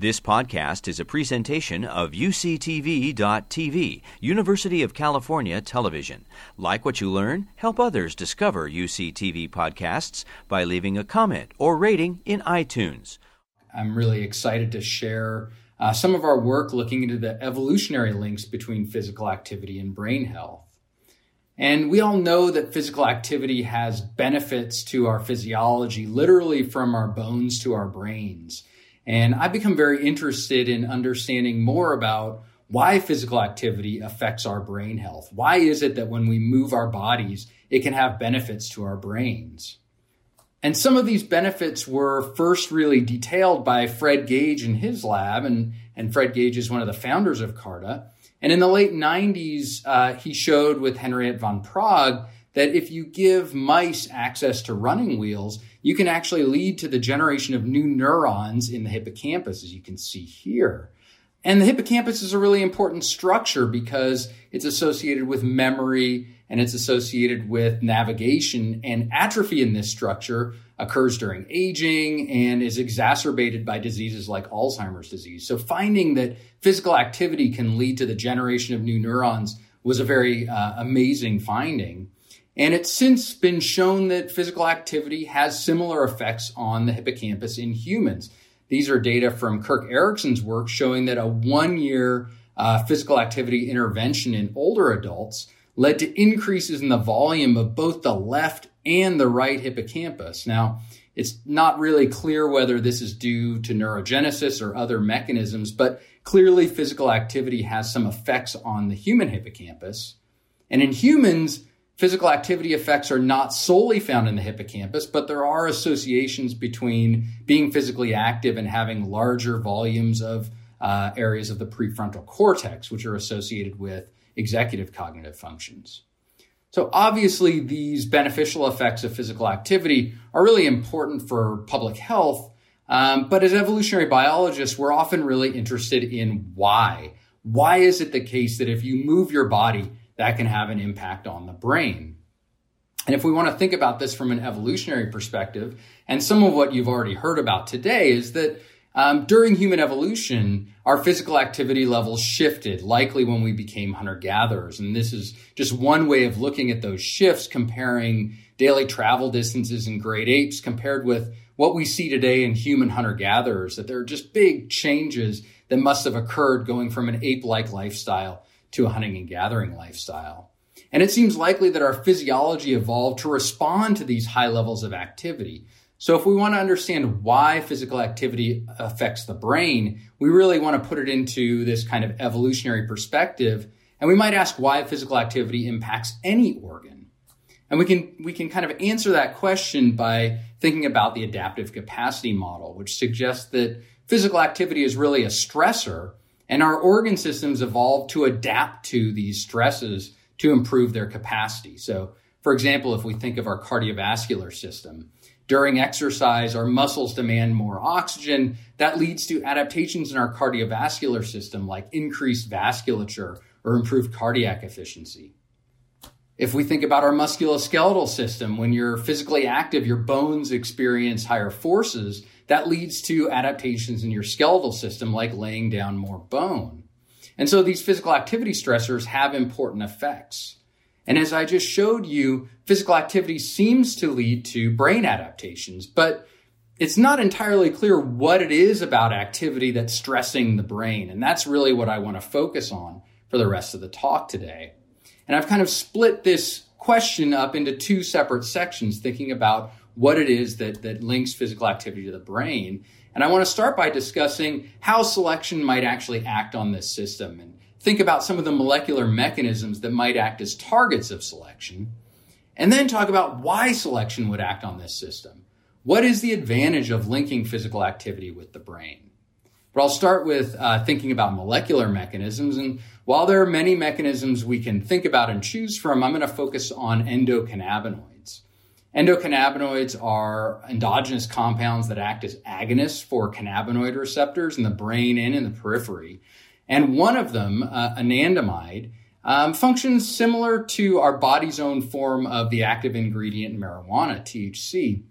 This podcast is a presentation of UCTV.tv, University of California Television. Like what you learn, help others discover UCTV podcasts by leaving a comment or rating in iTunes. I'm really excited to share uh, some of our work looking into the evolutionary links between physical activity and brain health. And we all know that physical activity has benefits to our physiology, literally from our bones to our brains. And I've become very interested in understanding more about why physical activity affects our brain health. Why is it that when we move our bodies, it can have benefits to our brains? And some of these benefits were first really detailed by Fred Gage in his lab, and, and Fred Gage is one of the founders of CARTA. And in the late 90s, uh, he showed with Henriette van Praag that if you give mice access to running wheels, you can actually lead to the generation of new neurons in the hippocampus, as you can see here. And the hippocampus is a really important structure because it's associated with memory and it's associated with navigation. And atrophy in this structure occurs during aging and is exacerbated by diseases like Alzheimer's disease. So finding that physical activity can lead to the generation of new neurons was a very uh, amazing finding. And it's since been shown that physical activity has similar effects on the hippocampus in humans. These are data from Kirk Erickson's work showing that a one year uh, physical activity intervention in older adults led to increases in the volume of both the left and the right hippocampus. Now, it's not really clear whether this is due to neurogenesis or other mechanisms, but clearly physical activity has some effects on the human hippocampus. And in humans, Physical activity effects are not solely found in the hippocampus, but there are associations between being physically active and having larger volumes of uh, areas of the prefrontal cortex, which are associated with executive cognitive functions. So, obviously, these beneficial effects of physical activity are really important for public health. Um, but as evolutionary biologists, we're often really interested in why. Why is it the case that if you move your body, that can have an impact on the brain. And if we want to think about this from an evolutionary perspective, and some of what you've already heard about today is that um, during human evolution, our physical activity levels shifted, likely when we became hunter gatherers. And this is just one way of looking at those shifts, comparing daily travel distances in great apes compared with what we see today in human hunter gatherers, that there are just big changes that must have occurred going from an ape like lifestyle to a hunting and gathering lifestyle. And it seems likely that our physiology evolved to respond to these high levels of activity. So, if we want to understand why physical activity affects the brain, we really want to put it into this kind of evolutionary perspective. And we might ask why physical activity impacts any organ. And we can, we can kind of answer that question by thinking about the adaptive capacity model, which suggests that physical activity is really a stressor and our organ systems evolve to adapt to these stresses to improve their capacity. So, for example, if we think of our cardiovascular system, during exercise, our muscles demand more oxygen. That leads to adaptations in our cardiovascular system, like increased vasculature or improved cardiac efficiency. If we think about our musculoskeletal system, when you're physically active, your bones experience higher forces that leads to adaptations in your skeletal system, like laying down more bone. And so these physical activity stressors have important effects. And as I just showed you, physical activity seems to lead to brain adaptations, but it's not entirely clear what it is about activity that's stressing the brain. And that's really what I want to focus on for the rest of the talk today. And I've kind of split this question up into two separate sections, thinking about what it is that, that links physical activity to the brain. And I want to start by discussing how selection might actually act on this system and think about some of the molecular mechanisms that might act as targets of selection. And then talk about why selection would act on this system. What is the advantage of linking physical activity with the brain? But I'll start with uh, thinking about molecular mechanisms. And while there are many mechanisms we can think about and choose from, I'm going to focus on endocannabinoids. Endocannabinoids are endogenous compounds that act as agonists for cannabinoid receptors in the brain and in the periphery. And one of them, uh, anandamide, um, functions similar to our body's own form of the active ingredient in marijuana, THC.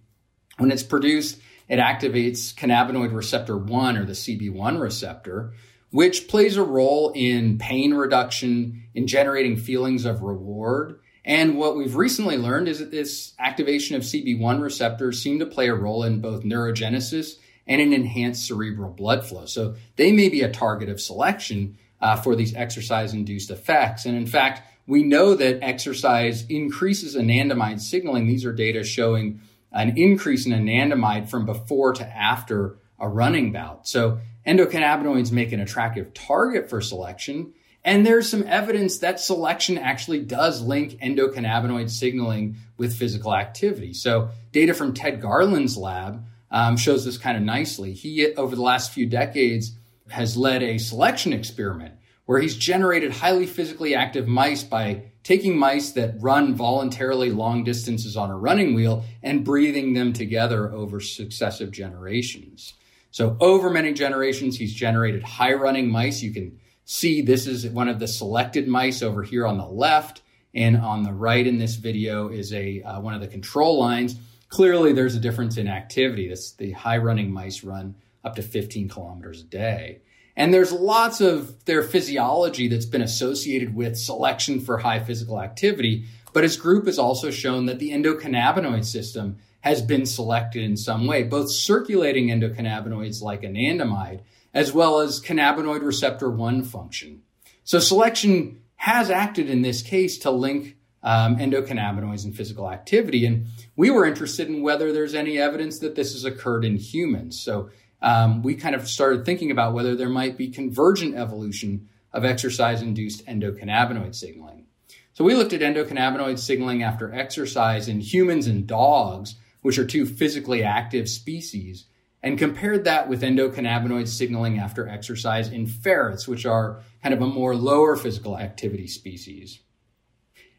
When it's produced, it activates cannabinoid receptor 1 or the CB1 receptor, which plays a role in pain reduction, in generating feelings of reward. And what we've recently learned is that this activation of CB1 receptors seem to play a role in both neurogenesis and an enhanced cerebral blood flow. So they may be a target of selection uh, for these exercise induced effects. And in fact, we know that exercise increases anandamide signaling. These are data showing an increase in anandamide from before to after a running bout. So endocannabinoids make an attractive target for selection. And there's some evidence that selection actually does link endocannabinoid signaling with physical activity. So data from Ted Garland's lab um, shows this kind of nicely. He, over the last few decades, has led a selection experiment where he's generated highly physically active mice by taking mice that run voluntarily long distances on a running wheel and breathing them together over successive generations. So over many generations, he's generated high running mice. You can see this is one of the selected mice over here on the left. And on the right in this video is a uh, one of the control lines. Clearly, there's a difference in activity. This, the high running mice run up to 15 kilometers a day. And there's lots of their physiology that's been associated with selection for high physical activity. But his group has also shown that the endocannabinoid system has been selected in some way, both circulating endocannabinoids like anandamide, as well as cannabinoid receptor 1 function. So selection has acted in this case to link um, endocannabinoids and physical activity. And we were interested in whether there's any evidence that this has occurred in humans. So um, we kind of started thinking about whether there might be convergent evolution of exercise induced endocannabinoid signaling. So we looked at endocannabinoid signaling after exercise in humans and dogs which are two physically active species, and compared that with endocannabinoid signaling after exercise in ferrets, which are kind of a more lower physical activity species.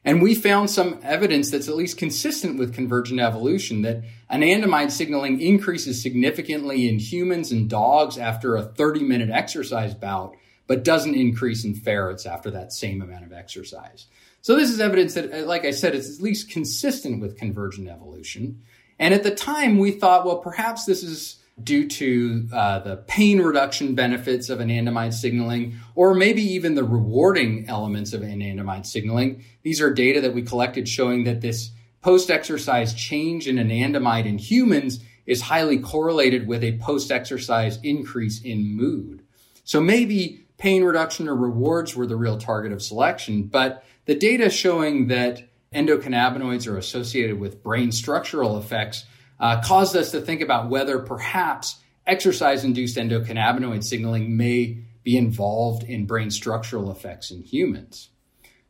And we found some evidence that's at least consistent with convergent evolution that anandamide signaling increases significantly in humans and dogs after a 30 minute exercise bout, but doesn't increase in ferrets after that same amount of exercise. So this is evidence that, uh, like I said, it's at least consistent with convergent evolution. And at the time, we thought, well, perhaps this is due to uh, the pain reduction benefits of anandamide signaling, or maybe even the rewarding elements of anandamide signaling. These are data that we collected showing that this post exercise change in anandamide in humans is highly correlated with a post exercise increase in mood. So maybe pain reduction or rewards were the real target of selection, but the data showing that endocannabinoids are associated with brain structural effects uh, caused us to think about whether perhaps exercise induced endocannabinoid signaling may be involved in brain structural effects in humans.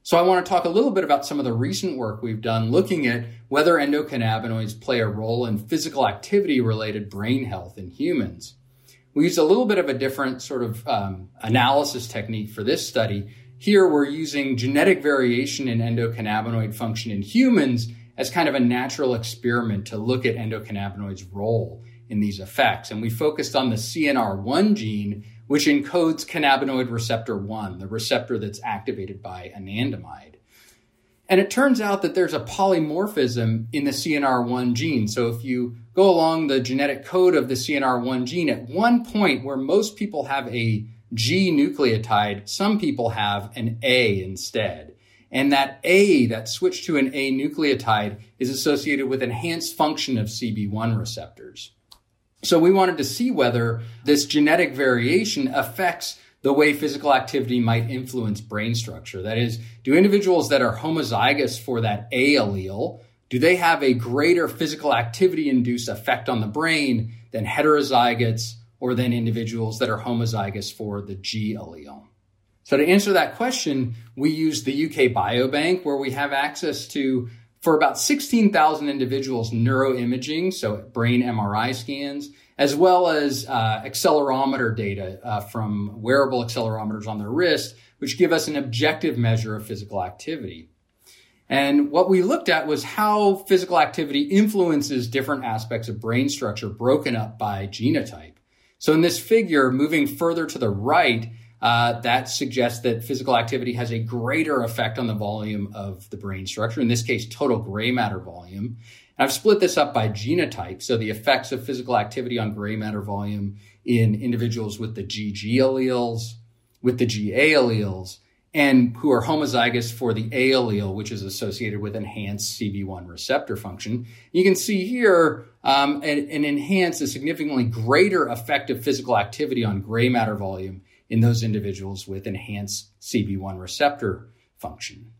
So, I want to talk a little bit about some of the recent work we've done looking at whether endocannabinoids play a role in physical activity related brain health in humans. We used a little bit of a different sort of um, analysis technique for this study here we're using genetic variation in endocannabinoid function in humans as kind of a natural experiment to look at endocannabinoids' role in these effects. And we focused on the CNR1 gene, which encodes cannabinoid receptor 1, the receptor that's activated by anandamide. And it turns out that there's a polymorphism in the CNR1 gene. So if you go along the genetic code of the CNR1 gene, at one point where most people have a G nucleotide, some people have an A instead. And that A, that switch to an A nucleotide, is associated with enhanced function of CB1 receptors. So we wanted to see whether this genetic variation affects the way physical activity might influence brain structure. That is, do individuals that are homozygous for that A allele, do they have a greater physical activity induced effect on the brain than heterozygotes or than individuals that are homozygous for the G allele. So to answer that question, we use the UK Biobank where we have access to for about 16,000 individuals neuroimaging, so brain MRI scans, as well as uh, accelerometer data uh, from wearable accelerometers on their wrist, which give us an objective measure of physical activity. And what we looked at was how physical activity influences different aspects of brain structure broken up by genotype. So in this figure, moving further to the right, uh, that suggests that physical activity has a greater effect on the volume of the brain structure, in this case, total gray matter volume. And I've split this up by genotype, so the effects of physical activity on gray matter volume in individuals with the GG alleles, with the GA alleles, and who are homozygous for the A allele, which is associated with enhanced CB1 receptor function. You can see here um, an, an enhanced, a significantly greater effect of physical activity on gray matter volume in those individuals with enhanced CB1 receptor function.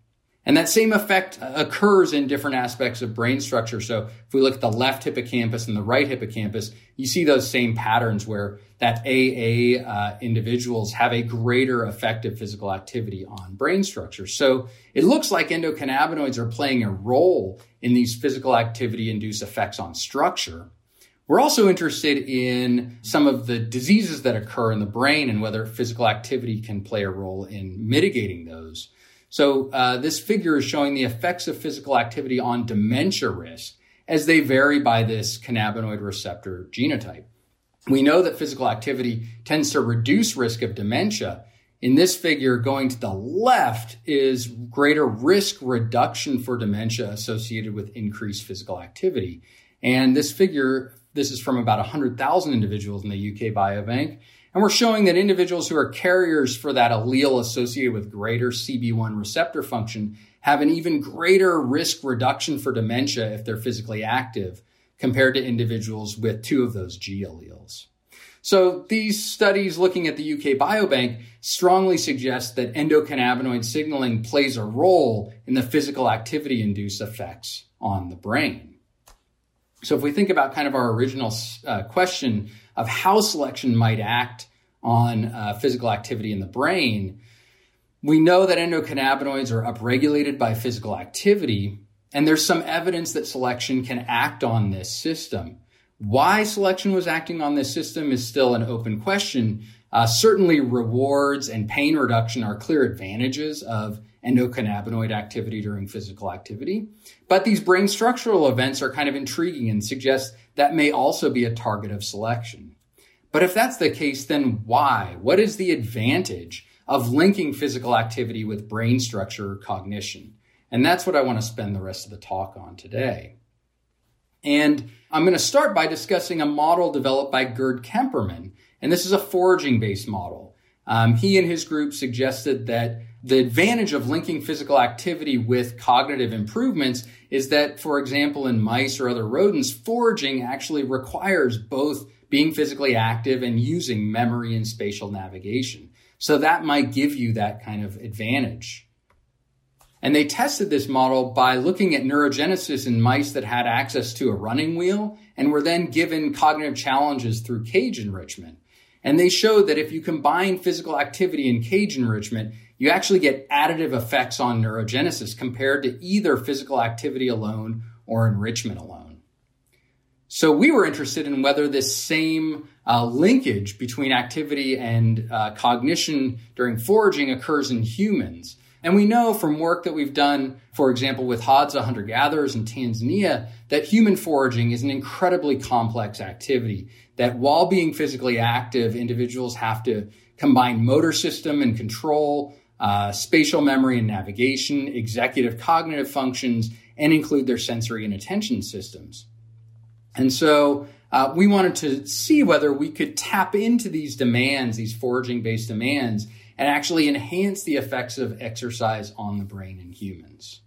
And that same effect occurs in different aspects of brain structure. So if we look at the left hippocampus and the right hippocampus, you see those same patterns where that AA uh, individuals have a greater effective physical activity on brain structure. So it looks like endocannabinoids are playing a role in these physical activity induced effects on structure. We're also interested in some of the diseases that occur in the brain and whether physical activity can play a role in mitigating those. So uh, this figure is showing the effects of physical activity on dementia risk as they vary by this cannabinoid receptor genotype. We know that physical activity tends to reduce risk of dementia. In this figure, going to the left is greater risk reduction for dementia associated with increased physical activity. And this figure, this is from about 100,000 individuals in the UK Biobank. And we're showing that individuals who are carriers for that allele associated with greater CB1 receptor function have an even greater risk reduction for dementia if they're physically active compared to individuals with two of those G alleles. So these studies looking at the UK Biobank strongly suggest that endocannabinoid signaling plays a role in the physical activity induced effects on the brain. So if we think about kind of our original uh, question of how selection might act on uh, physical activity in the brain, we know that endocannabinoids are upregulated by physical activity, and there's some evidence that selection can act on this system. Why selection was acting on this system is still an open question. Uh, certainly, rewards and pain reduction are clear advantages of endocannabinoid activity during physical activity. But these brain structural events are kind of intriguing and suggest that may also be a target of selection. But if that's the case, then why? What is the advantage of linking physical activity with brain structure or cognition? And that's what I want to spend the rest of the talk on today. And I'm going to start by discussing a model developed by Gerd Kempermann. And this is a foraging based model. Um, he and his group suggested that the advantage of linking physical activity with cognitive improvements is that, for example, in mice or other rodents, foraging actually requires both being physically active and using memory and spatial navigation. So that might give you that kind of advantage. And they tested this model by looking at neurogenesis in mice that had access to a running wheel and were then given cognitive challenges through cage enrichment. And they showed that if you combine physical activity and cage enrichment, you actually get additive effects on neurogenesis compared to either physical activity alone or enrichment alone. So we were interested in whether this same uh, linkage between activity and uh, cognition during foraging occurs in humans. And we know from work that we've done, for example, with Hadza hunter gatherers in Tanzania, that human foraging is an incredibly complex activity. That while being physically active, individuals have to combine motor system and control, uh, spatial memory and navigation, executive cognitive functions, and include their sensory and attention systems. And so uh, we wanted to see whether we could tap into these demands, these foraging based demands, and actually enhance the effects of exercise on the brain in humans.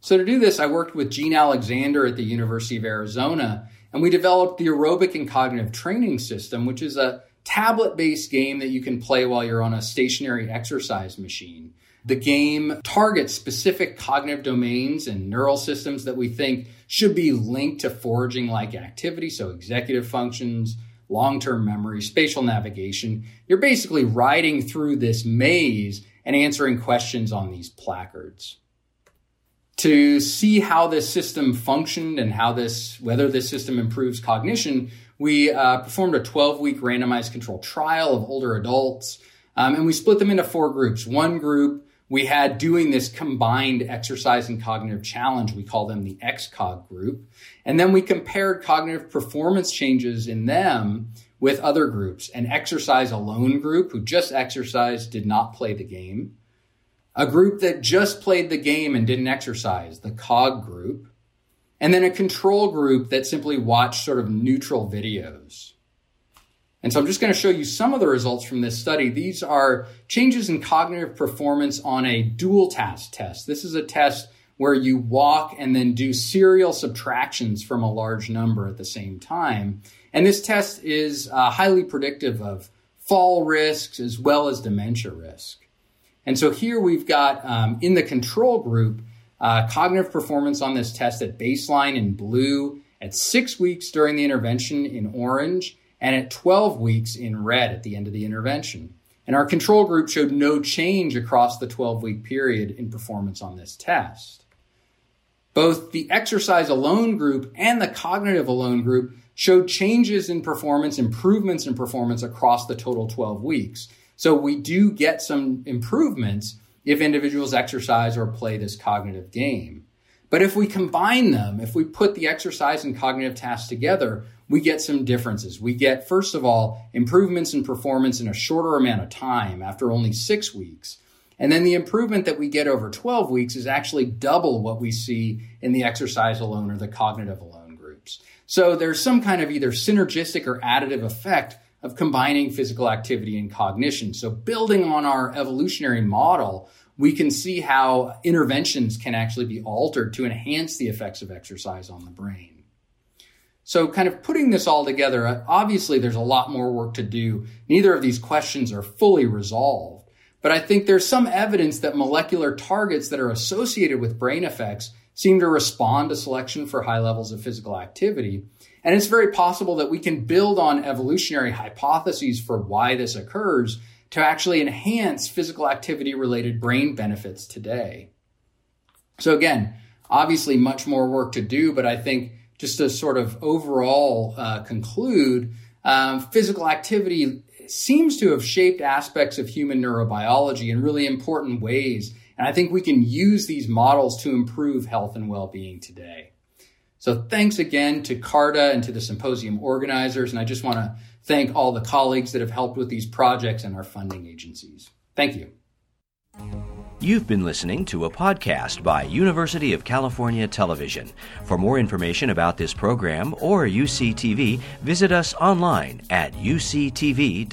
So to do this, I worked with Gene Alexander at the University of Arizona, and we developed the aerobic and cognitive training system, which is a tablet based game that you can play while you're on a stationary exercise machine. The game targets specific cognitive domains and neural systems that we think should be linked to foraging like activity, so executive functions, long term memory, spatial navigation. You're basically riding through this maze and answering questions on these placards. To see how this system functioned and how this, whether this system improves cognition, we uh, performed a 12 week randomized controlled trial of older adults. Um, and we split them into four groups. One group we had doing this combined exercise and cognitive challenge. We call them the XCOG group. And then we compared cognitive performance changes in them with other groups. An exercise alone group who just exercised, did not play the game. A group that just played the game and didn't exercise, the COG group. and then a control group that simply watched sort of neutral videos. And so I'm just going to show you some of the results from this study. These are changes in cognitive performance on a dual task test. This is a test where you walk and then do serial subtractions from a large number at the same time. And this test is uh, highly predictive of fall risks as well as dementia risk. And so here we've got um, in the control group uh, cognitive performance on this test at baseline in blue, at six weeks during the intervention in orange, and at 12 weeks in red at the end of the intervention. And our control group showed no change across the 12 week period in performance on this test. Both the exercise alone group and the cognitive alone group showed changes in performance, improvements in performance across the total 12 weeks. So we do get some improvements if individuals exercise or play this cognitive game. But if we combine them, if we put the exercise and cognitive tasks together, we get some differences. We get, first of all, improvements in performance in a shorter amount of time after only six weeks. And then the improvement that we get over 12 weeks is actually double what we see in the exercise alone or the cognitive alone groups. So there's some kind of either synergistic or additive effect of combining physical activity and cognition. So building on our evolutionary model, we can see how interventions can actually be altered to enhance the effects of exercise on the brain. So, kind of putting this all together, obviously there's a lot more work to do. Neither of these questions are fully resolved. But I think there's some evidence that molecular targets that are associated with brain effects seem to respond to selection for high levels of physical activity. And it's very possible that we can build on evolutionary hypotheses for why this occurs to actually enhance physical activity related brain benefits today. So, again, obviously much more work to do, but I think just to sort of overall uh, conclude, um, physical activity seems to have shaped aspects of human neurobiology in really important ways. And I think we can use these models to improve health and well being today. So thanks again to CARTA and to the symposium organizers. And I just want to thank all the colleagues that have helped with these projects and our funding agencies. Thank you. You've been listening to a podcast by University of California Television. For more information about this program or UCTV, visit us online at uctv.tv.